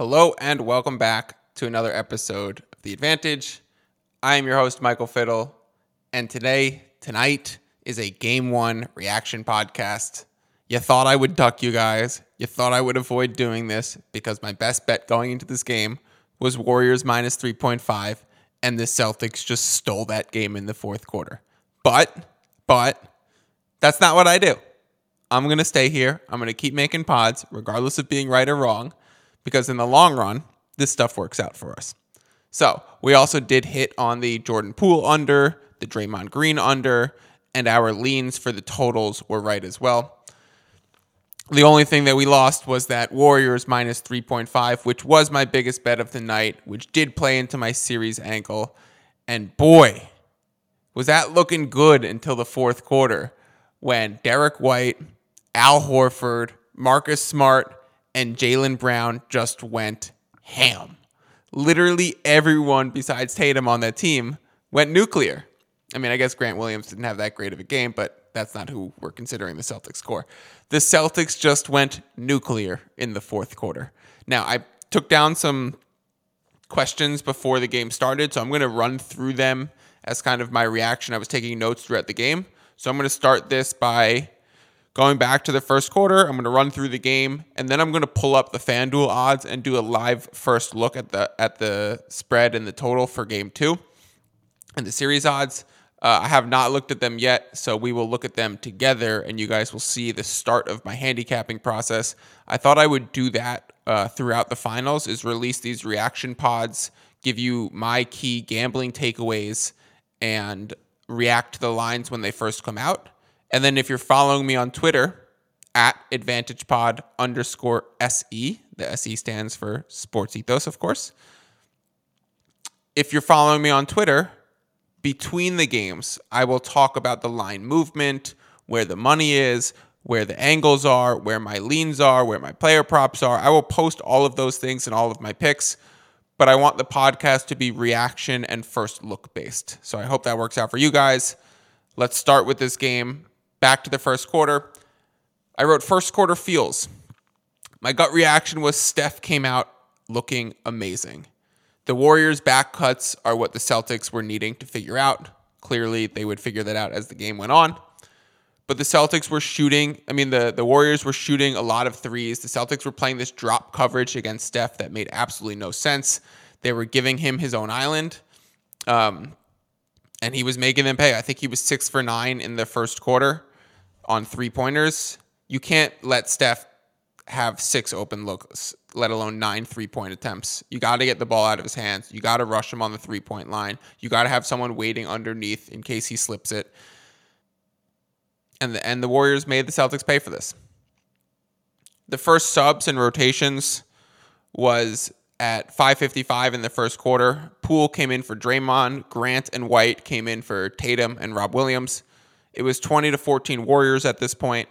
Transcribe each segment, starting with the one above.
Hello and welcome back to another episode of The Advantage. I am your host, Michael Fiddle, and today, tonight, is a game one reaction podcast. You thought I would duck you guys. You thought I would avoid doing this because my best bet going into this game was Warriors minus 3.5, and the Celtics just stole that game in the fourth quarter. But, but, that's not what I do. I'm going to stay here. I'm going to keep making pods, regardless of being right or wrong because in the long run, this stuff works out for us. So we also did hit on the Jordan Poole under, the Draymond Green under, and our leans for the totals were right as well. The only thing that we lost was that Warriors minus 3.5, which was my biggest bet of the night, which did play into my series ankle. And boy, was that looking good until the fourth quarter when Derrick White, Al Horford, Marcus Smart, and Jaylen Brown just went ham. Literally everyone besides Tatum on that team went nuclear. I mean, I guess Grant Williams didn't have that great of a game, but that's not who we're considering the Celtics score. The Celtics just went nuclear in the fourth quarter. Now, I took down some questions before the game started, so I'm going to run through them as kind of my reaction. I was taking notes throughout the game. So I'm going to start this by Going back to the first quarter, I'm going to run through the game, and then I'm going to pull up the FanDuel odds and do a live first look at the at the spread and the total for Game Two, and the series odds. Uh, I have not looked at them yet, so we will look at them together, and you guys will see the start of my handicapping process. I thought I would do that uh, throughout the finals: is release these reaction pods, give you my key gambling takeaways, and react to the lines when they first come out. And then if you're following me on Twitter at AdvantagePod underscore SE, the SE stands for Sports Ethos, of course. If you're following me on Twitter, between the games, I will talk about the line movement, where the money is, where the angles are, where my leans are, where my player props are. I will post all of those things and all of my picks, but I want the podcast to be reaction and first look based. So I hope that works out for you guys. Let's start with this game back to the first quarter. I wrote first quarter feels. My gut reaction was Steph came out looking amazing. The Warriors' back cuts are what the Celtics were needing to figure out. Clearly, they would figure that out as the game went on. But the Celtics were shooting, I mean, the, the Warriors were shooting a lot of threes. The Celtics were playing this drop coverage against Steph that made absolutely no sense. They were giving him his own island. Um, and he was making them pay. I think he was six for nine in the first quarter on three pointers. You can't let Steph have six open looks, let alone nine three point attempts. You got to get the ball out of his hands. You got to rush him on the three point line. You got to have someone waiting underneath in case he slips it. And the, and the Warriors made the Celtics pay for this. The first subs and rotations was at 5:55 in the first quarter. Poole came in for Draymond, Grant and White came in for Tatum and Rob Williams. It was 20 to 14 Warriors at this point.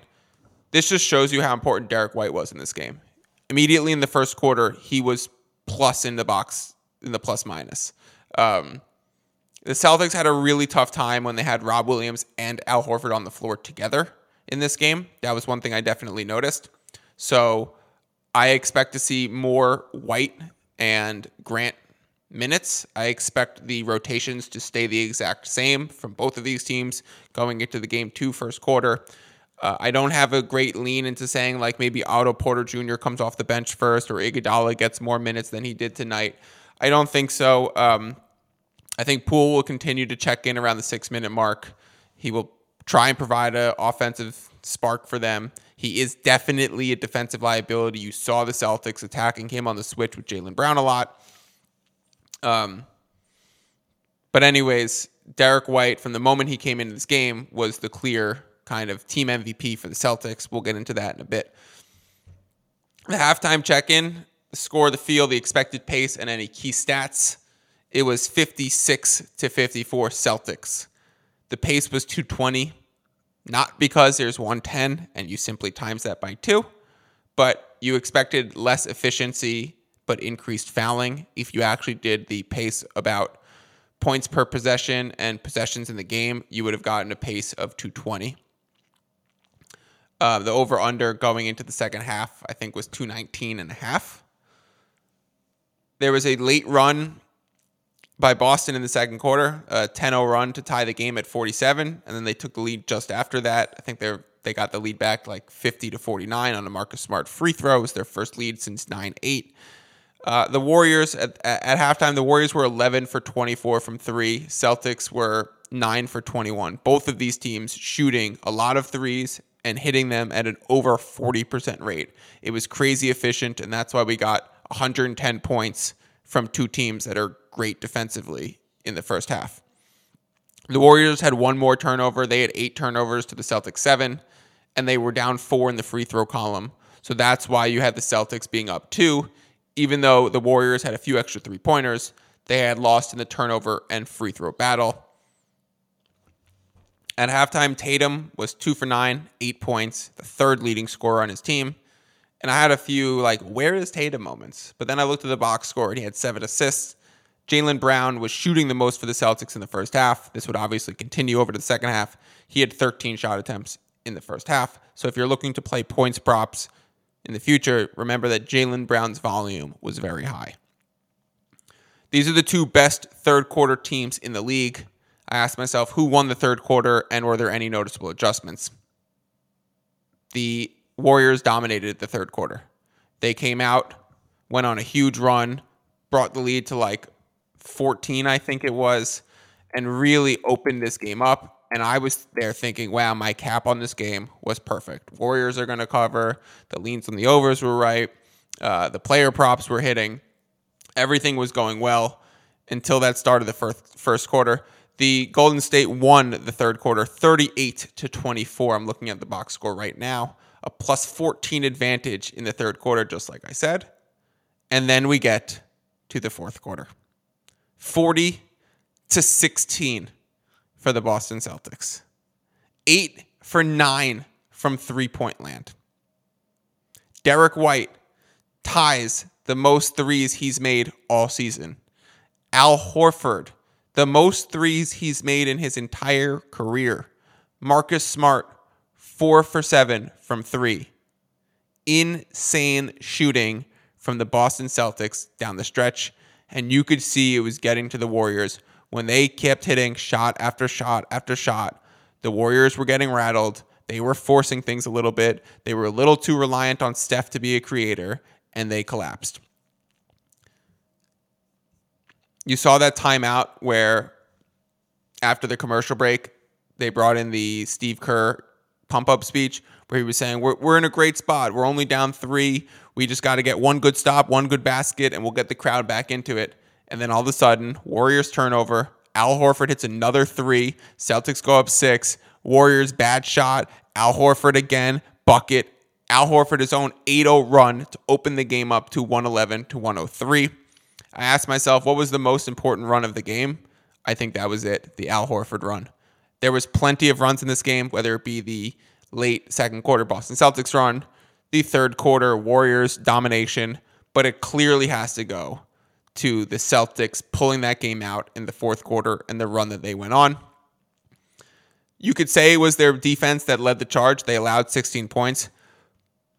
This just shows you how important Derrick White was in this game. Immediately in the first quarter, he was plus in the box in the plus minus. Um, the Celtics had a really tough time when they had Rob Williams and Al Horford on the floor together in this game. That was one thing I definitely noticed. So I expect to see more White and Grant minutes. I expect the rotations to stay the exact same from both of these teams going into the game two first quarter. Uh, I don't have a great lean into saying like maybe Otto Porter Jr. comes off the bench first or Iguodala gets more minutes than he did tonight. I don't think so. Um, I think Poole will continue to check in around the six minute mark. He will try and provide an offensive spark for them. He is definitely a defensive liability. You saw the Celtics attacking him on the switch with Jaylen Brown a lot. Um, but anyways, Derrick White, from the moment he came into this game, was the clear kind of team MVP for the Celtics. We'll get into that in a bit. The halftime check-in, the score, the field, the expected pace, and any key stats. It was 56 to 54 Celtics. The pace was 220, not because there's 110 and you simply times that by two, but you expected less efficiency but increased fouling. If you actually did the pace about points per possession and possessions in the game, you would have gotten a pace of 220. Uh, the over under going into the second half, I think, was 219 and a half. There was a late run by Boston in the second quarter, a 10-0 run to tie the game at 47, and then they took the lead just after that. I think they they got the lead back like 50 to 49 on a Marcus Smart free throw. It was their first lead since 9-8. Uh, the Warriors at, at halftime, the Warriors were 11 for 24 from three. Celtics were 9 for 21. Both of these teams shooting a lot of threes and hitting them at an over 40% rate. It was crazy efficient, and that's why we got 110 points from two teams that are great defensively in the first half. The Warriors had one more turnover. They had eight turnovers to the Celtics seven, and they were down four in the free throw column. So that's why you had the Celtics being up two. Even though the Warriors had a few extra three pointers, they had lost in the turnover and free throw battle. At halftime, Tatum was two for nine, eight points, the third leading scorer on his team. And I had a few like, where is Tatum moments? But then I looked at the box score and he had seven assists. Jaylen Brown was shooting the most for the Celtics in the first half. This would obviously continue over to the second half. He had 13 shot attempts in the first half. So if you're looking to play points props in the future, remember that Jaylen Brown's volume was very high. These are the two best third quarter teams in the league. I asked myself who won the third quarter and were there any noticeable adjustments. The Warriors dominated the third quarter. They came out, went on a huge run, brought the lead to like 14, I think it was, and really opened this game up. And I was there thinking, wow, my cap on this game was perfect. Warriors are going to cover. The leans on the overs were right. Uh, the player props were hitting. Everything was going well until that start of the first, first quarter. The Golden State won the third quarter 38 to 24. I'm looking at the box score right now. A plus 14 advantage in the third quarter, just like I said. And then we get to the fourth quarter. 40 to 16 for the Boston Celtics. Eight for nine from three point land. Derrick White ties the most threes he's made all season. Al Horford, the most threes he's made in his entire career. Marcus Smart, four for seven from three. Insane shooting from the Boston Celtics down the stretch and you could see it was getting to the Warriors when they kept hitting shot after shot after shot. The Warriors were getting rattled. They were forcing things a little bit. They were a little too reliant on Steph to be a creator, and they collapsed. You saw that timeout where, after the commercial break, they brought in the Steve Kerr pump up speech where he was saying, we're, we're in a great spot. We're only down three. We just got to get one good stop, one good basket, and we'll get the crowd back into it. And then all of a sudden, Warriors turnover. Al Horford hits another three. Celtics go up six. Warriors bad shot. Al Horford again, bucket. Al Horford his own 8-0 run to open the game up to 111 to 103. I asked myself, what was the most important run of the game? I think that was it, the Al Horford run. There was plenty of runs in this game, whether it be the late second quarter Boston Celtics run, the third quarter Warriors domination, but it clearly has to go to the Celtics pulling that game out in the fourth quarter and the run that they went on. You could say it was their defense that led the charge. They allowed 16 points.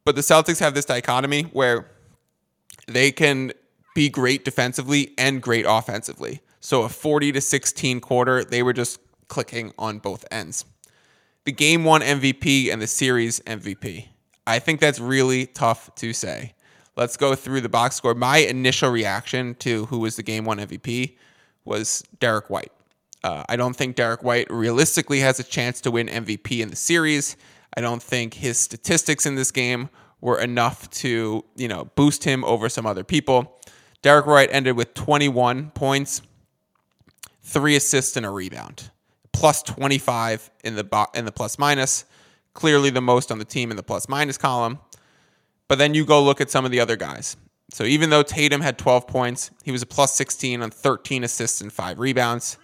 But the Celtics have this dichotomy where they can be great defensively and great offensively. So a 40 to 16 quarter, they were just clicking on both ends. The game one MVP and the series MVP. I think that's really tough to say. Let's go through the box score. My initial reaction to who was the game one MVP was Derrick White. Uh, I don't think Derrick White realistically has a chance to win MVP in the series. I don't think his statistics in this game were enough to, you know, boost him over some other people. Derrick White ended with 21 points, three assists and a rebound, plus 25 in the bo- in the plus minus clearly the most on the team in the plus minus column. But then you go look at some of the other guys. So even though Tatum had 12 points, he was a plus 16 on 13 assists and five rebounds.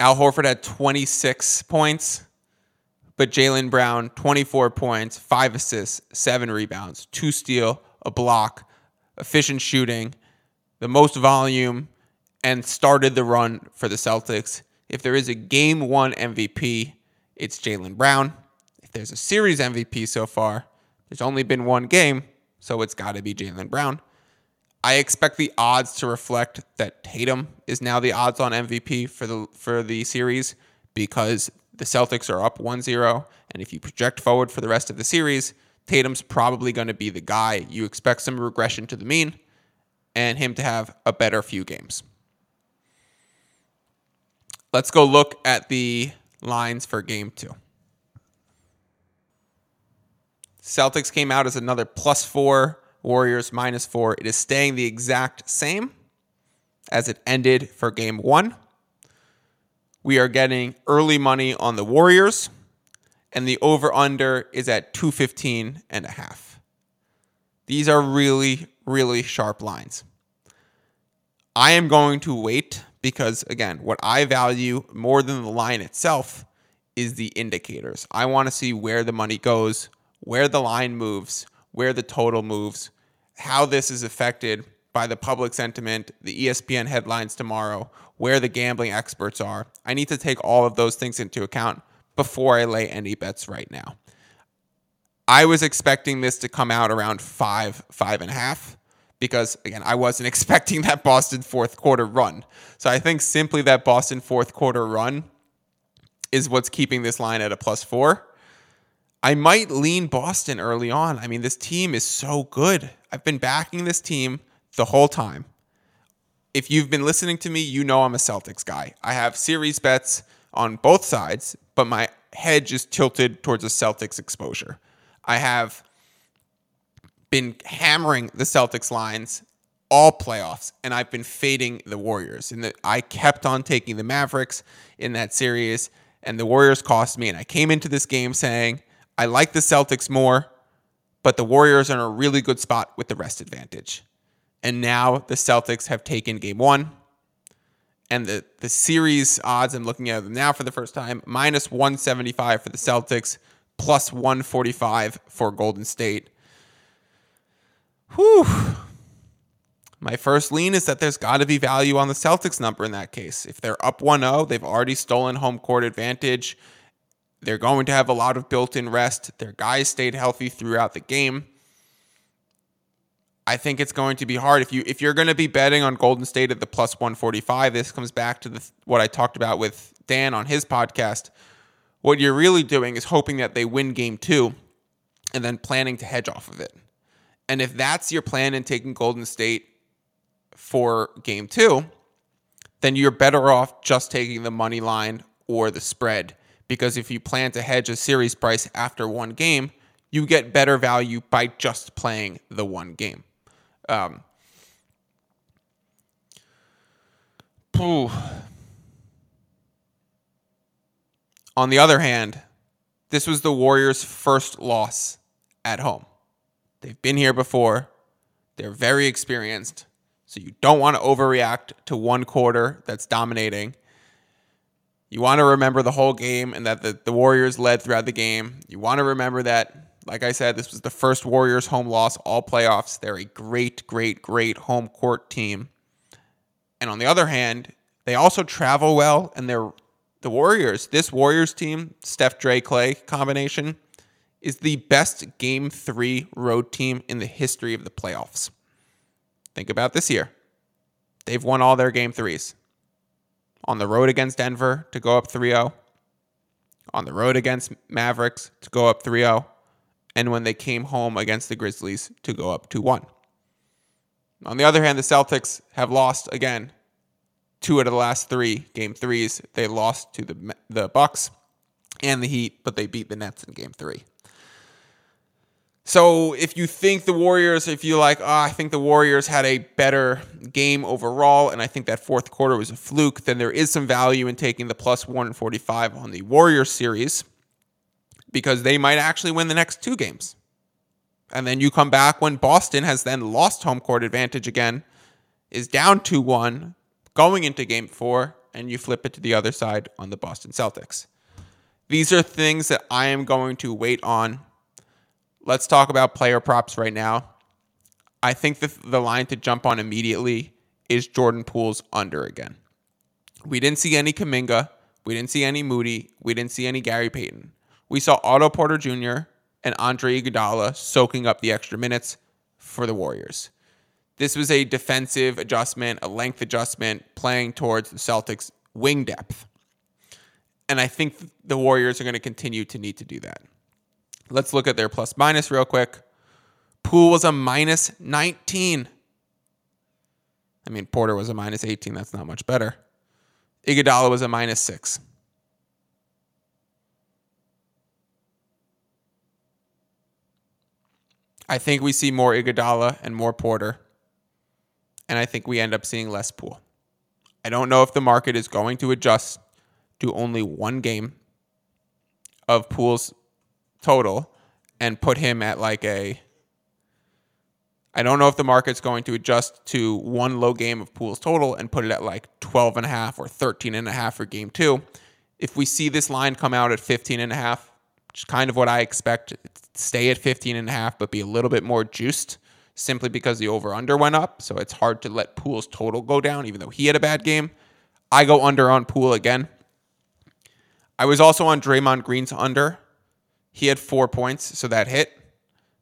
Al Horford had 26 points, but Jaylen Brown, 24 points, five assists, seven rebounds, two steal, a block, efficient shooting, the most volume, and started the run for the Celtics. If there is a game one MVP, it's Jaylen Brown. There's a series MVP so far, there's only been one game, so it's got to be Jaylen Brown. I expect the odds to reflect that Tatum is now the odds on MVP for the for the series because the Celtics are up 1-0 and if you project forward for the rest of the series, Tatum's probably going to be the guy. You expect some regression to the mean and him to have a better few games. Let's go look at the lines for game 2. Celtics came out as another plus 4 Warriors minus four. It is staying the exact same as it ended for game one. We are getting early money on the Warriors, and the over under is at 215 and a half. These are really, really sharp lines. I am going to wait because, again, what I value more than the line itself is the indicators. I want to see where the money goes, where the line moves, where the total moves, how this is affected by the public sentiment, the ESPN headlines tomorrow, where the gambling experts are. I need to take all of those things into account before I lay any bets right now. I was expecting this to come out around five, five and a half, because again, I wasn't expecting that Boston fourth quarter run. So I think simply that Boston fourth quarter run is what's keeping this line at a plus four. I might lean Boston early on. I mean, this team is so good. I've been backing this team the whole time. If you've been listening to me, you know I'm a Celtics guy. I have series bets on both sides, but my head just tilted towards a Celtics exposure. I have been hammering the Celtics lines all playoffs, and I've been fading the Warriors. And I kept on taking the Mavericks in that series, and the Warriors cost me. And I came into this game saying, I like the Celtics more, but the Warriors are in a really good spot with the rest advantage. And now the Celtics have taken game one. And the, the series odds, I'm looking at them now for the first time, minus 175 for the Celtics, plus 145 for Golden State. Whew. My first lean is that there's got to be value on the Celtics number in that case. If they're up 1 0, they've already stolen home court advantage. They're going to have a lot of built in rest. Their guys stayed healthy throughout the game. I think it's going to be hard if you if you're going to be betting on Golden State at the plus 145. This comes back to the what I talked about with Dan on his podcast. What you're really doing is hoping that they win game 2 and then planning to hedge off of it. And if that's your plan in taking Golden State for game 2, then you're better off just taking the money line or the spread because if you plan to hedge a series price after one game, you get better value by just playing the one game. Um, On the other hand, this was the Warriors' first loss at home. They've been here before. They're very experienced. So you don't want to overreact to one quarter that's dominating you want to remember the whole game and that the, the Warriors led throughout the game. You want to remember that, like I said, this was the first Warriors home loss all playoffs. They're a great, great, great home court team. And on the other hand, they also travel well and they're the Warriors, this Warriors team, Steph Dre Clay combination, is the best game three road team in the history of the playoffs. Think about this year. They've won all their game threes on the road against Denver to go up 3 0, on the road against Mavericks to go up 3 0, and when they came home against the Grizzlies to go up 2 1. On the other hand, the Celtics have lost again two out of the last three game threes. They lost to the the Bucks and the Heat, but they beat the Nets in game three. So if you think the Warriors, if you like, oh, I think the Warriors had a better game overall, and I think that fourth quarter was a fluke, then there is some value in taking the plus 145 on the Warriors series because they might actually win the next two games. And then you come back when Boston has then lost home court advantage again, is down 2 1, going into game four, and you flip it to the other side on the Boston Celtics. These are things that I am going to wait on Let's talk about player props right now. I think the, the line to jump on immediately is Jordan Poole's under again. We didn't see any Kuminga. We didn't see any Moody. We didn't see any Gary Payton. We saw Otto Porter Jr. and Andre Iguodala soaking up the extra minutes for the Warriors. This was a defensive adjustment, a length adjustment, playing towards the Celtics' wing depth. And I think the Warriors are going to continue to need to do that. Let's look at their plus minus real quick. Poole was a minus 19. I mean, Porter was a minus 18. That's not much better. Iguodala was a minus 6. I think we see more Iguodala and more Porter. And I think we end up seeing less Poole. I don't know if the market is going to adjust to only one game of Poole's total and put him at like a I don't know if the market's going to adjust to one low game of Poole's total and put it at like 12 and a half or 13 and a half for game 2. If we see this line come out at 15 and a half, which is kind of what I expect, stay at 15 and a half but be a little bit more juiced simply because the over under went up, so it's hard to let Poole's total go down even though he had a bad game. I go under on Poole again. I was also on Draymond Green's under. He had 4 points, so that hit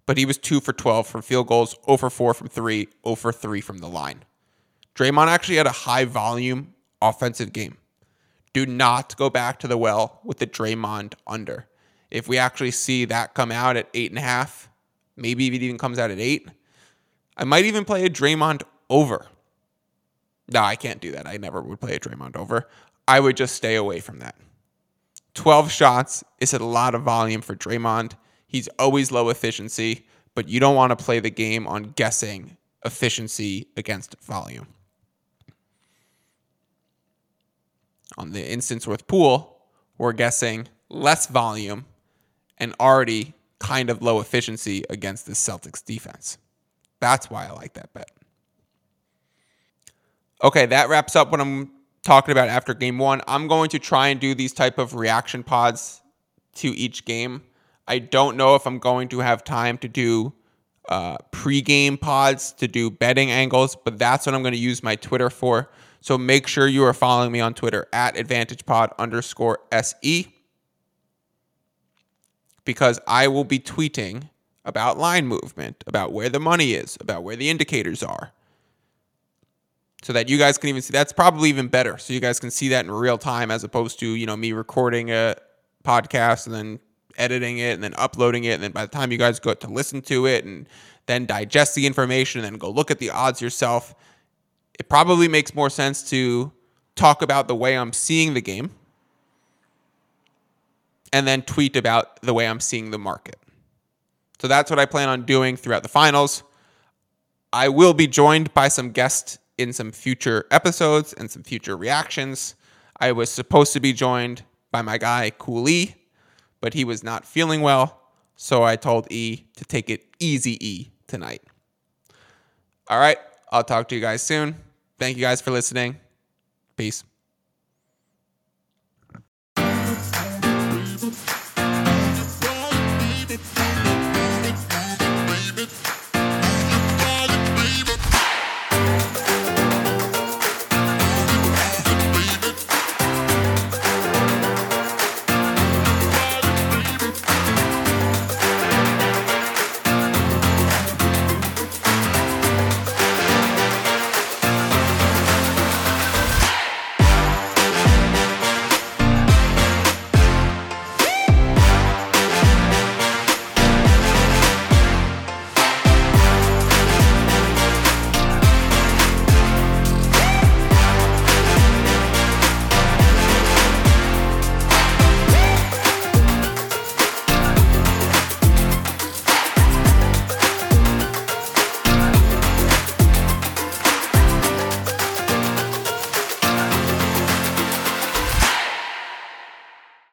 but he was two for 12 from field goals, 0 for 4 from three, 0 for 3 from the line. Draymond actually had a high volume offensive game. Do not go back to the well with the Draymond under. If we actually see that come out at eight and a half, maybe if it even comes out at eight, I might even play a Draymond over. No, I can't do that. I never would play a Draymond over. I would just stay away from that. 12 shots is a lot of volume for Draymond. He's always low efficiency, but you don't want to play the game on guessing efficiency against volume. On the instance with Poole, we're guessing less volume and already kind of low efficiency against the Celtics defense. That's why I like that bet. Okay, that wraps up what I'm talking about after game one. I'm going to try and do these type of reaction pods to each game I don't know if I'm going to have time to do uh, pre-game pods to do betting angles, but that's what I'm going to use my Twitter for. So make sure you are following me on Twitter at AdvantagePod underscore SE because I will be tweeting about line movement, about where the money is, about where the indicators are. So that you guys can even see that's probably even better. So you guys can see that in real time as opposed to, you know, me recording a podcast and then editing it and then uploading it. And then by the time you guys go to listen to it and then digest the information and then go look at the odds yourself, it probably makes more sense to talk about the way I'm seeing the game and then tweet about the way I'm seeing the market. So that's what I plan on doing throughout the finals. I will be joined by some guests in some future episodes and some future reactions. I was supposed to be joined by my guy Cooley but he was not feeling well. So I told E to take it easy E tonight. All right. I'll talk to you guys soon. Thank you guys for listening. Peace.